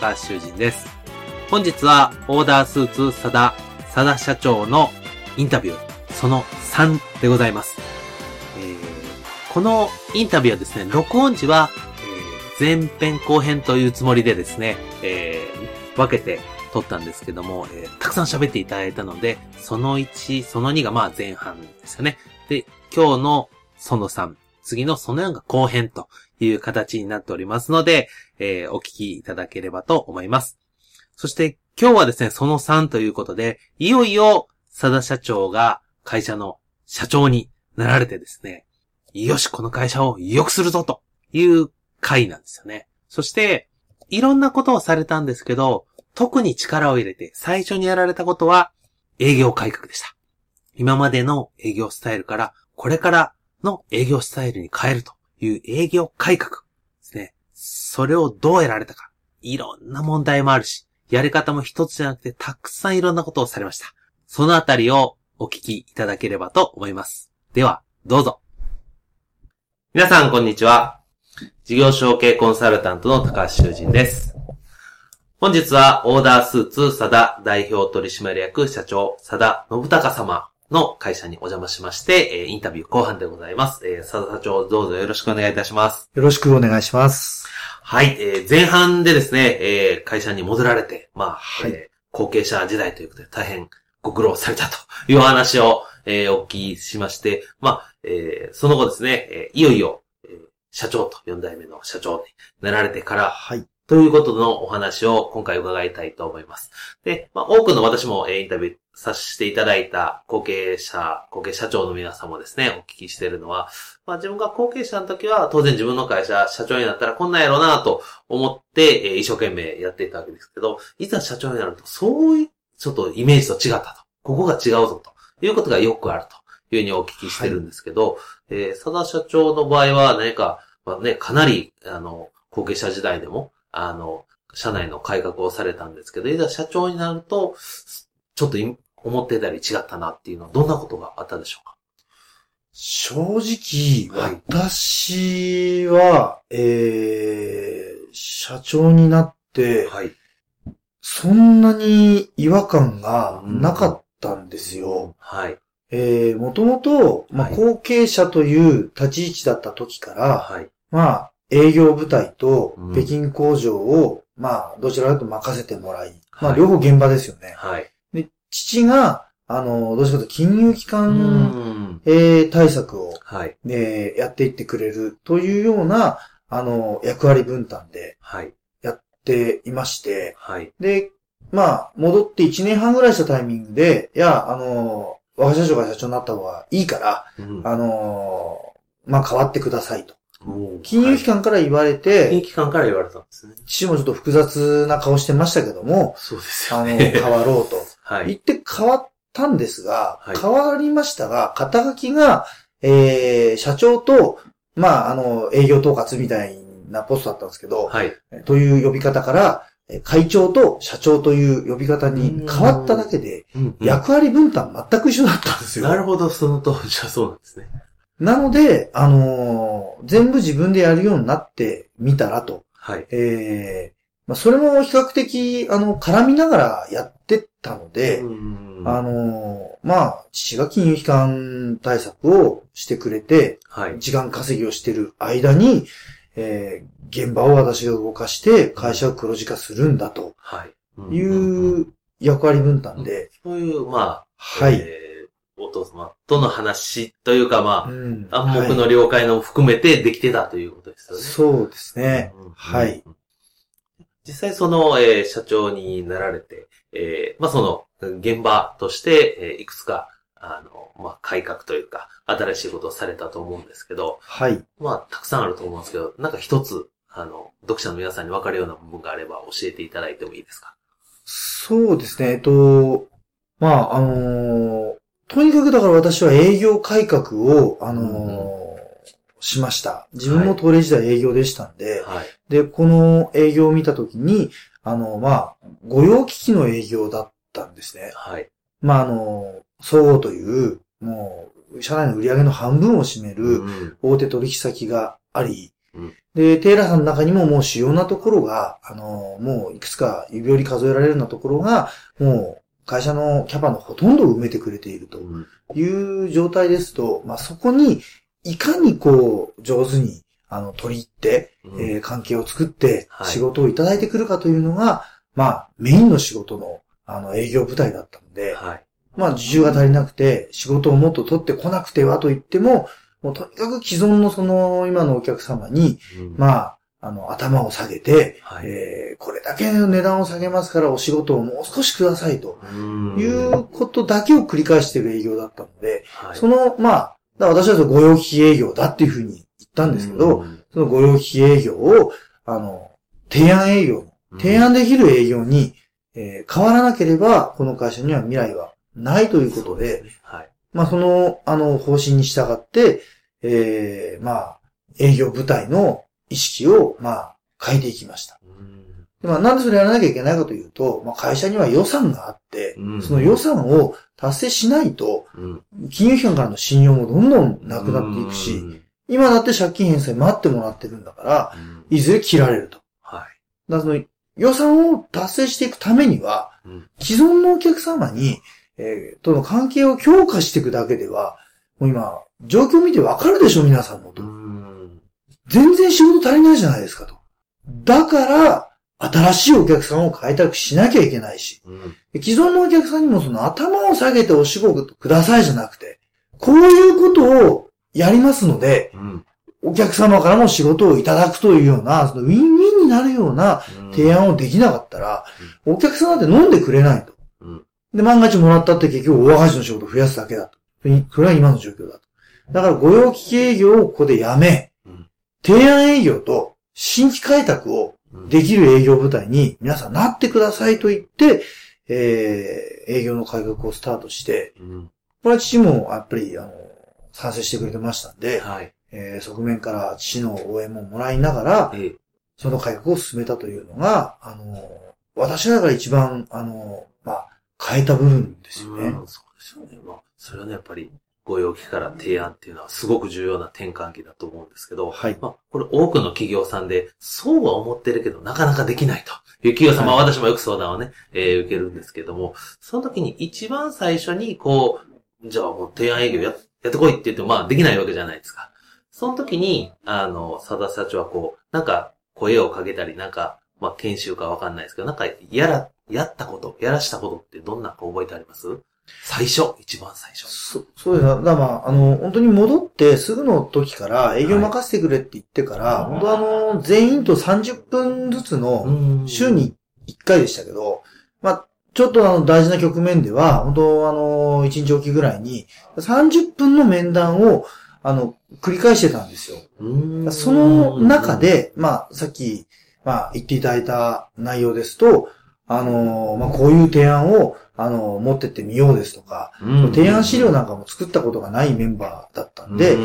高橋修人です。本日はオーダースーツ佐田、佐田社長のインタビュー、その3でございます。えーこのインタビューはですね、録音時は、えー前編後編というつもりでですね、えー分けて撮ったんですけども、えーたくさん喋っていただいたので、その1、その2がまあ前半ですよね。で、今日のその3、次のその4が後編という形になっておりますので、えーお聞きいただければと思います。そして今日はですね、その3ということで、いよいよ佐田社長が会社の社長になられてですね、よし、この会社を良くするぞという回なんですよね。そして、いろんなことをされたんですけど、特に力を入れて最初にやられたことは営業改革でした。今までの営業スタイルから、これからの営業スタイルに変えるという営業改革ですね。それをどうやられたか。いろんな問題もあるし、やり方も一つじゃなくてたくさんいろんなことをされました。そのあたりをお聞きいただければと思います。では、どうぞ。皆さん、こんにちは。事業承継コンサルタントの高橋修人です。本日はオーダースーツ佐田代表取締役社長佐田信孝様の会社にお邪魔しまして、えーインタビュー後半でございます。えー佐田社長どうぞよろしくお願いいたします。よろしくお願いします。はい、えー前半でですね、えー会社に戻られて、まあ、はいえー後継者時代ということで大変ご苦労されたというお話を、えーお聞きしまして、まあ、えーその後ですね、えーいよいよ、えー社長と4代目の社長になられてから、はい。ということのお話を今回伺いたいと思います。で、まあ、多くの私もえーインタビューさせていただいた後継者、後継社長の皆さんもですね、お聞きしているのは、まあ、自分が後継者の時は当然自分の会社、社長になったらこんなんやろうなと思って、えー一生懸命やっていたわけですけど、いざ社長になると、そういう、ちょっとイメージと違ったと。ここが違うぞということがよくあるというふうにお聞きしてるんですけど、えー佐田社長の場合は何か、まあね、かなり、あの、後継者時代でも、あの、社内の改革をされたんですけど、いざ社長になると、ちょっとい思ってたり違ったなっていうのは、どんなことがあったでしょうか？正直、はい私は、えー、社長になって、はい。そんなに違和感がなかったんですよ。はい。えー、もともと、まあ、はい後継者という立ち位置だった時から、はい。まあ、営業部隊とうん北京工場を、まあ、どちらかというと任せてもらい、まあ、はい両方現場ですよね。はい。で、父が、あの、どちらかというと金融機う関、ん。えー対策を、はい。えーやっていってくれるというような、あの、役割分担ではい。やっていまして、はい。で、まあ、戻って1年半ぐらいしたタイミングで、いや、あの、若社長が社長になった方がいいから、うんあの、まあ、変わってくださいと。金融機関から言われ金融て、機関から言われたんですね。父もちょっと複雑な顔してましたけども、そうですあの、よね。変わろうと。はい。言って変わったんですが、はい変わりましたが、肩書きが、えー、社長と、まあ、あの、営業統括みたいなポストだったんですけど、はい。という呼び方から、えー会長と社長という呼び方に変わっただけで、役割分担全く一緒だったんですよ。なるほど、その当時はそうなんですね。なので、あのー全部自分でやるようになってみたらと。はい。えーまあ、それも比較的、あの、絡みながらやってたので、うんあのーまあ、父が金融機関対策をしてくれて、はい。時間稼ぎをしてる間に、えー現場を私が動かして会社を黒字化するんだとはい。いんんんう役割分担で、そういう、まあ、はい。えーお父様との話というか、まうんあ、暗黙のはい了解の含めてできてたということですよね。そうですね。うんはい。。実際その、えー社長になられて、えーまあその、現場として、えーいくつか、あの、まあ改革というか、新しいことをされたと思うんですけど、はい。まあたくさんあると思うんですけど、なんか一つ、あの、読者の皆さんに分かるような部分があれば教えていただいてもいいですか？そうですね。えっと、まあ、あのーとにかくだから私は営業改革を、あのーしました。自分も東レ時代営業でしたんで、はい。で、この営業を見たときに、あの、まあ、御用機器の営業だったんですね。はい。まあ、あの、総合という、もう、社内の売り上げの半分を占めるうん。大手取引先があり、うんで、テイラーさんの中にももう主要なところが、あの、もういくつか指折り数えられるようなところが、もう会社のキャパのほとんどを埋めてくれているとうんいう状態ですと、まあ、そこにいかにこう、上手に、あの、取り入って、うん。えー関係を作ってはい。仕事をいただいてくるかというのが、まあ、メインの仕事の、あの、営業部隊だったので、はい。まあ、受注が足りなくて、仕事をもっと取ってこなくてはと言っても、もうとにかく既存のその、今のお客様に、うん。まあ、あの、頭を下げて、はい。えーこれだけの値段を下げますからお仕事をもう少しくださいとうん。いうことだけを繰り返している営業だったので、はい。その、まあ、だから私はその御用機器営業だっていうふうに言ったんですけど、うんその御用機器営業を、あの、提案営業、提案できる営業に、えー変わらなければ、この会社には未来はないということで、はい。まあ、その、あの、方針に従って、えーまあ、営業部隊の意識を、まあ、変えていきました。うんでまあ、なんでそれやらなきゃいけないかというと、まあ、会社には予算があって、うんその予算を達成しないと、うん金融機関からの信用もどんどんなくなっていくし、うん今だって借金返済待ってもらってるんだから、うんいずれ切られると。はい。だその予算を達成していくためには、うん既存のお客様に、えーとの関係を強化していくだけでは、もう今、状況見てわかるでしょ、皆さんもと。うん全然仕事足りないじゃないですかと。だから、新しいお客さんを開拓しなきゃいけないし、うん既存のお客さんにもその頭を下げてお仕事くださいじゃなくて、こういうことをやりますので、うんお客様からも仕事をいただくというような、そのウィンウィンになるような提案をできなかったら、お客さんだって飲んでくれないと。うんで、万が一もらったって結局大赤字の仕事を増やすだけだと。それは今の状況だと。だから御用機器営業をここでやめうん、提案営業と新規開拓をうんできる営業部隊に皆さんなってくださいと言って、えー、営業の改革をスタートして、うんこれは父もやっぱり、あの、賛成してくれてましたんで、はい。えー側面から父の応援ももらいながら、ええその改革を進めたというのが、あの、私がだから一番、あの、まあ、変えた部分ですよね。うんそうですよね。まあ、それはね、やっぱり、ご用機から提案っていうのはすごく重要な転換期だと思うんですけど、はい。まあ、これ多くの企業さんで、そうは思ってるけど、なかなかできないという企業さん、まあは私もよく相談をね、えー受けるんですけども、その時に一番最初に、こう、じゃあもう提案営業ややってこいって言っても、まあできないわけじゃないですか。その時に、あの、佐田社長はこう、なんか声をかけたり、なんか、まあ研修かわかんないですけど、なんかやら、やったこと、やらしたことってどんなか覚えてあります？最初、一番最初。そそうですね。だからまあ、あの、本当に戻ってすぐの時から営業任せてくれって言ってから、本当あの、全員と30分ずつの週に1回でしたけど、まあ、ちょっとあの大事な局面では、本当あの、1日おきぐらいに、30分の面談を、あの、繰り返してたんですよ。うんその中、で、まあ、さっき、まあ、言っていただいた内容ですと、あの、まあ、こういう提案を、あの、持ってってみようですとか、うん。提案資料なんかも作ったことがないメンバーだったんで、え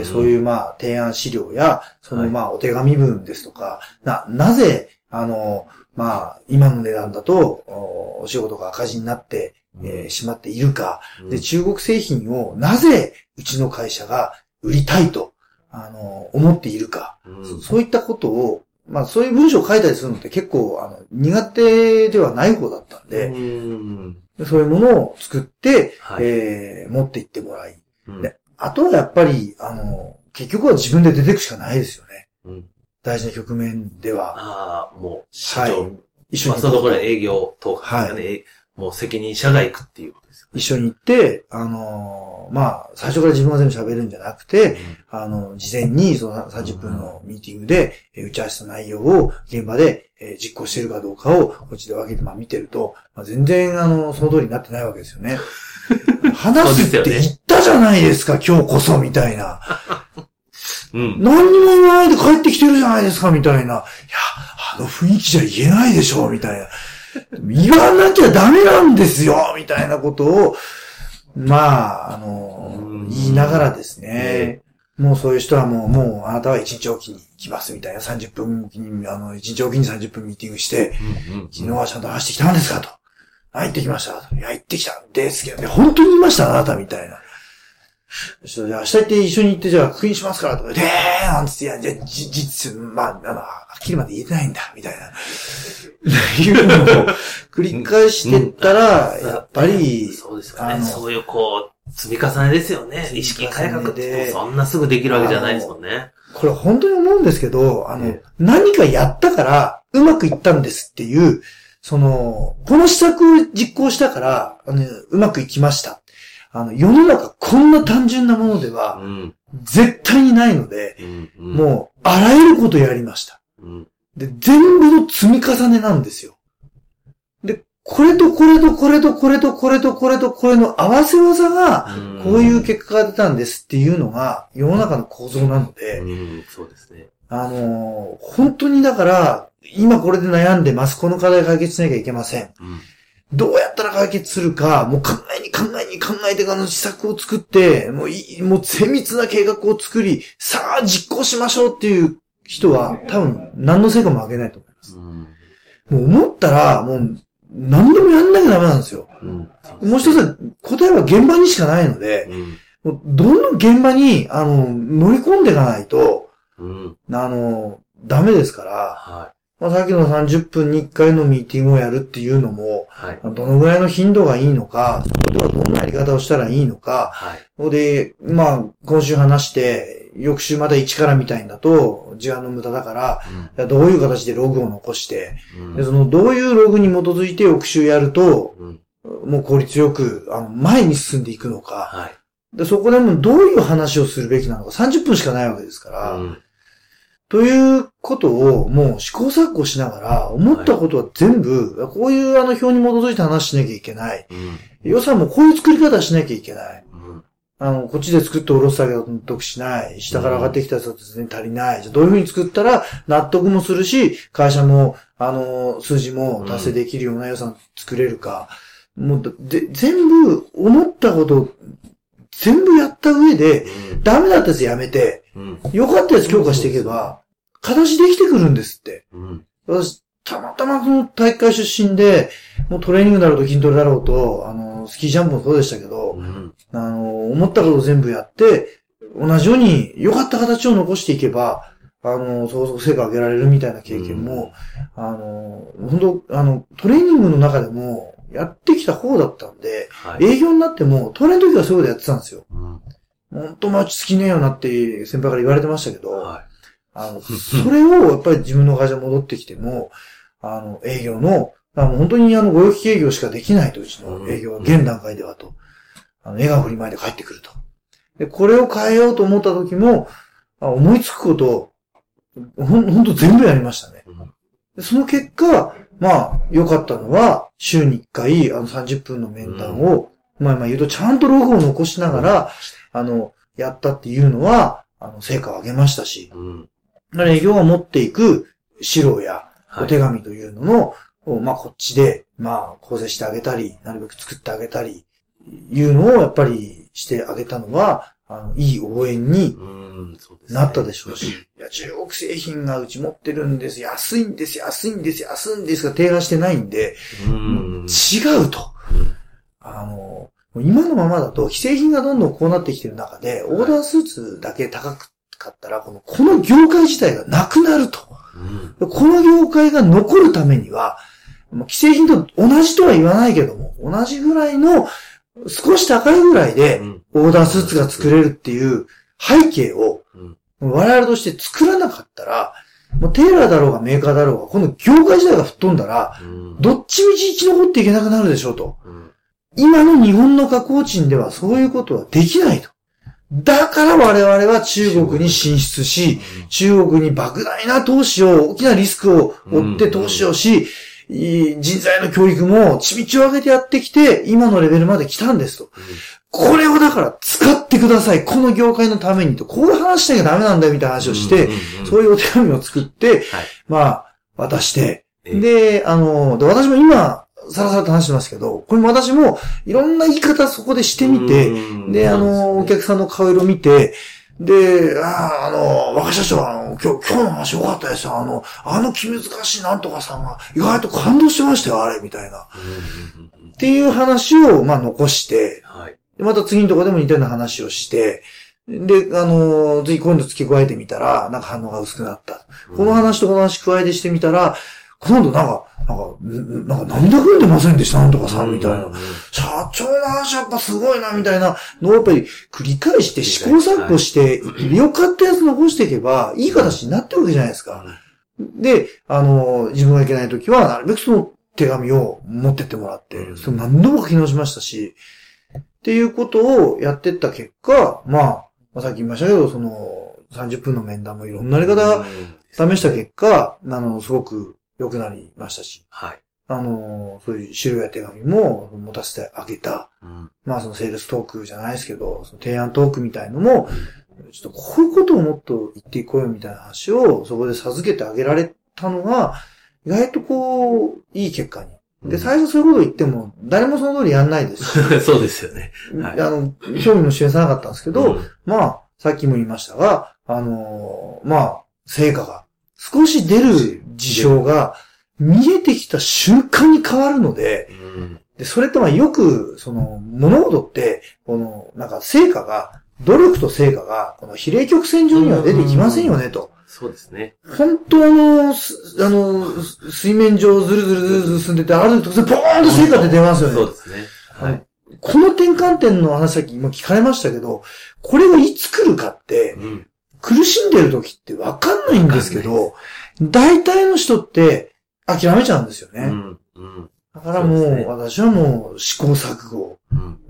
ーそうういうまあ提案資料や、そはい。のまあお手紙文ですとか、な、なぜ、あの、まあ今の値段だとおお仕事が赤字になって、ん、えーしまっているか、うん。で、中国製品をなぜうちの会社が売りたいと、あの、思っているか、そういったことを、まあそういう文章を書いたりするのって結構、あの、苦手ではない方だったんで、うん。そういうものを作って、はい。えー持っていってもらい、うん。であとはやっぱり、あの、結局は自分で出ていくしかないですよね。うん。大事な局面では、ああ、もう、社長、一緒にまあ、そのこれ営業統括ですかね、はえもう責任者が行くっていうことですよね。一緒に行って、あのーまあ、最初から自分が全部喋るんじゃなくて、あの、事前にその30分のミーティングで、えー打ち合わせした内容を現場で、えー実行しているかどうかをこっちで分けてまあ見てると、まあ、全然あの、その通りになってないわけですよね。話すって言ったじゃないですか、今日こそ、みたいな。うん。何にも言わないで帰ってきてるじゃないですか、みたいな。いや、あの雰囲気じゃ言えないでしょ、みたいな。言わなきゃダメなんですよ、みたいなことを、まあ、あのうん、言いながらですね。もうそういう人はもう、もう、あなたは一日おきに来ます、みたいな。30分おきに、あの、一日おきに30分ミーティングして、昨日はちゃんと話してきたんですかと。あ、行ってきました。いや、行ってきたんですけどね、本当に言いました、あなた、みたいな。そしたらじゃあ明日行って一緒に行って、じゃあ確認しますから、とか、でーなんつって、いや、じゃあ、じ、実、まあ、あの、はっきりまで言えてないんだ、みたいな。いうのを繰り返してったら、やっぱり、そうですよね。あのそういうこう、積み重ねですよね。意識改革ってそんなすぐできるわけじゃないですもんね。これ本当に思うんですけど、あの、ええ何かやったから、うまくいったんですっていう、その、この施策を実行したから、あの、うまくいきました。あの、世の中こんな単純なものでうは、ん。絶対にないので。もう、あらゆることやりました。うん。で、全部の積み重ねなんですよ。で、これとこれとこれとこれとこれとこれとこれの合わせ技が、こういう結果が出たんですっていうのが世の中の構造なので、うん、そうですね。あのー本当にだから、今これで悩んでます。この課題解決しなきゃいけません。うん。どうやったら解決するか、もう考えに考えに考えて、あの施策を作って、もういい、もう精密な計画を作り、さあ実行しましょうっていう人は、多分何の成果も上げないと思います。うん。もう思ったら、もう何でもやんなきゃダメなんですよ。うん。もう一つは、答えは現場にしかないので、うん。もうどんどん現場に、あの、乗り込んでいかないと、うん。あの、ダメですから、はまあ、さっきの30分に1回のミーティングをやるっていうのも、い。はい。どのぐらいの頻度がいいのか、どんなやり方をしたらいいのか、はい。で、まあ、今週話して、翌週また一からみたいんだと、時間の無駄だから、いやどういう形でログを残して、うん。でそのどういうログに基づいて翌週やると、うん。もう効率よく、あの、前に進んでいくのか、はい。でそこでもどういう話をするべきなのか、30分しかないわけですから、うん。ということをもう試行錯誤しながら、思ったことは全部、こういうあの表に基づいて話しなきゃいけない。うん。予算もこういう作り方しなきゃいけない。うん。あの、こっちで作って下ろすだけだと納得しない。下から上がってきたやつだと全然足りない。じゃあどういうふうに作ったら納得もするし、会社も、あの、数字も達成できるような予算作れるか。もうで、全部思ったことを全部やった上で、ダメだったやつやめて、うん。良かったやつ強化していけば、形できてくるんですって。うん。私、たまたまその大会出身で、もうトレーニングだろうと筋トレだろうと、あの、スキージャンプもそうでしたけど、うん。あの、思ったことを全部やって、同じように良かった形を残していけば、あの、そうそう成果を上げられるみたいな経験も、あの、本当あの、トレーニングの中でも、やってきた方だったんで、はい。営業になっても、トレーの時はそういうことやってたんですよ。うん。本当マッチ好きねえよなって先輩から言われてましたけど、はあの、それをやっぱり自分の会社に戻ってきても、あの、営業の、あの本当にあの、ご用聞き営業しかできないと、うちの営業は現段階ではと。あの、笑顔振りまいて帰ってくると。で、これを変えようと思った時も、あ思いつくことを、ほん、ほんと全部やりましたね。うんでその結果、まあ、良かったのは、週に1回、あの30分の面談を、まあまあ言うと、ちゃんとログを残しながら、あの、やったっていうのは、あの、成果を上げましたし、うん。だから営業が持っていく資料やはい。お手紙というのの、をまあこっちで、まあ構成してあげたり、なるべく作ってあげたり、いうのをやっぱりしてあげたのは、あの、いい応援に。なったでしょうし、いや、中国製品がうち持ってるんです、安いんです、安いんです、安いんですが提案してないんで、うん。違うと。あの、今のままだと、既製品がどんどんこうなってきてる中で、オーダースーツだけ高かったら、この、この業界自体がなくなると。うん。この業界が残るためには、既製品と同じとは言わないけども、同じぐらいの、少し高いぐらいで、うん。オーダースーツが作れるっていう背景を、うん。我々として作らなかったら、もうテーラーだろうがメーカーだろうが、この業界自体が吹っ飛んだら、うん。どっちみち生き残っていけなくなるでしょうと。うん。今の日本の加工賃ではそういうことはできないと。だから我々は中国に進出し、中国に莫大な投資を、大きなリスクを負って投資をし、人材の教育もちみちを上げてやってきて、今のレベルまで来たんですと。これをだから使ってください。この業界のためにと。こういう話しなきゃダメなんだよみたいな話をして、そういうお手紙を作って、はいまあ、渡して、ええで、あの、で私も今、さらさらと話してますけど、これも私もいろんな言い方そこでしてみて、うんで、あの、お客さんの顔色見て、で、ああ、あの、若社長、あの、今日、今日の話良かったですよ。あの、あの気難しいなんとかさんが、意外と感動してましたよ、あれ、みたいな。っていう話を、まあ、残して、はい。でまた次のところでも似たような話をして、で、あの、次今度付け加えてみたら、なんか反応が薄くなった。この話とこの話加えてしてみたら、今度なんか、なんか、んなんか涙ぐんでませんでした、なんとかさん、みたいな。社長の話やっぱすごいな、みたいな。のをやっぱり繰り返して試行錯誤して、良かったやつ残していけば、いい形になってるわけじゃないですか。で、あの、自分がいけないときは、なるべくその手紙を持ってってもらってう、ん。それ何度も書き直しましたし、っていうことをやってった結果、まあ、まあ、さっき言いましたけど、その、30分の面談もいろん。なやり方うん。試した結果、あの、すごく良くなりましたし、はい。あの、そういう資料や手紙も持たせてあげた。うんまあそのセールストークじゃないですけど、その提案トークみたいのも、ちょっとこういうことをもっと言っていこうよみたいな話をそこで授けてあげられたのが、意外とこう、いい結果に。で、最初そういうことを言っても、誰もその通りやんないですし、そうですよね。はいあの、興味も示さなかったんですけど、うんまあ、さっきも言いましたが、あのーまあ、成果が、少し出る事象が見えてきた瞬間に変わるので、うんで、それってまあよく、その、物事って、この、なんか成果が、努力と成果が、この比例曲線上には出てきませんよね、と。そうですね。本当の、すあの、す水面上ずるずるずるずる進んでて、ある時突然ポーンと成果って出ますよね。そうですね。はい。この転換点の話さっき今聞かれましたけど、これがいつ来るかって、うん苦しんでる時ってわかんないんですけど、大体の人って諦めちゃうんですよね。うん。うん。だからもう、私はもう試行錯誤、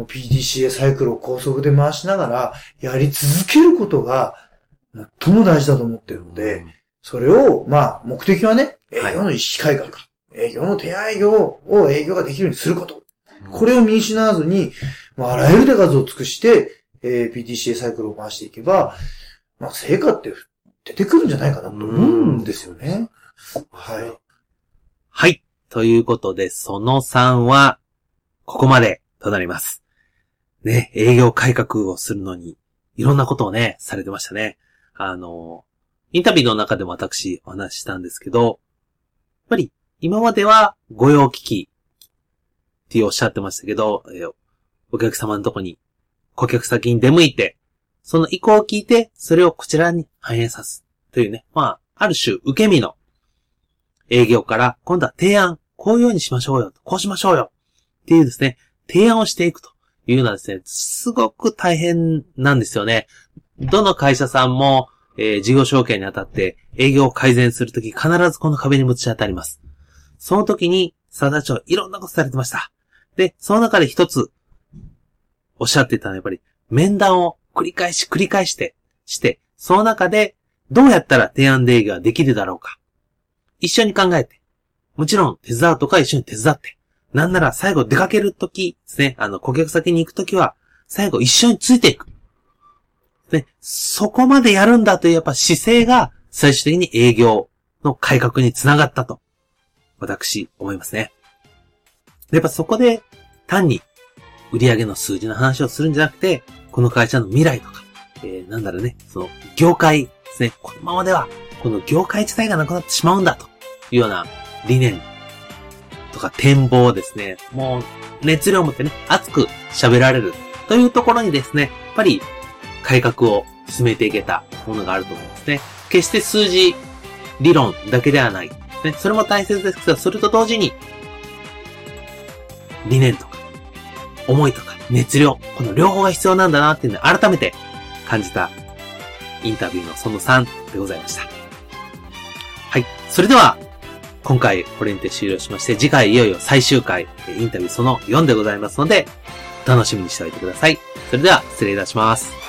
PDCA サイクルを高速で回しながらやり続けることが最も大事だと思ってるので、それを、まあ、目的はね、営業の意識改革、営業の提案営業を営業ができるようにすること。これを見失わずに、まあ、あらゆる手数を尽くして、えー PTCA サイクルを回していけば、まあ、成果って出てくるんじゃないかなと思うんですよね。はい。はい。ということで、その3は、ここまでとなります。ね、営業改革をするのに、いろんなことをね、されてましたね。あの、インタビューの中でも私お話ししたんですけど、やっぱり今までは御用聞きっておっしゃってましたけど、えーお客様のとこに顧客先に出向いて、その意向を聞いて、それをこちらに反映さす。というね、まあ、ある種受け身の営業から、今度は提案、こういうようにしましょうよ、こうしましょうよ、っていうですね、提案をしていくというのはですね、すごく大変なんですよね。どの会社さんも、えー事業承継にあたって営業を改善するとき必ずこの壁にぶち当たります。その時に、佐田長いろんなことされてました。で、その中で一つ、おっしゃっていたのはやっぱり、面談を繰り返し繰り返して、して、その中で、どうやったら提案で営業ができるだろうか。一緒に考えて。もちろん、手伝うとか一緒に手伝って。なんなら最後出かけるときですね、あの、顧客先に行くときは、最後一緒についていく。ね、そこまでやるんだというやっぱ姿勢が、最終的に営業の改革につながったと、私、思いますね。やっぱそこで、単に、売上の数字の話をするんじゃなくて、この会社の未来とか、えー、なんだろうね、その、業界ですね、このままでは、この業界自体がなくなってしまうんだというような理念とか展望をですね、もう熱量を持ってね、熱く喋られるというところにですね、やっぱり改革を進めていけたものがあると思うんですね。決して数字、理論だけではない。ね、それも大切ですけど、それと同時に、理念とか、思いとか、熱量、この両方が必要なんだなっていうのを改めて感じたインタビューのその3でございました。はいそれでは、今回これにて終了しまして、次回いよいよ最終回、インタビューその4でございますので、楽しみにしておいてください。それでは、失礼いたします。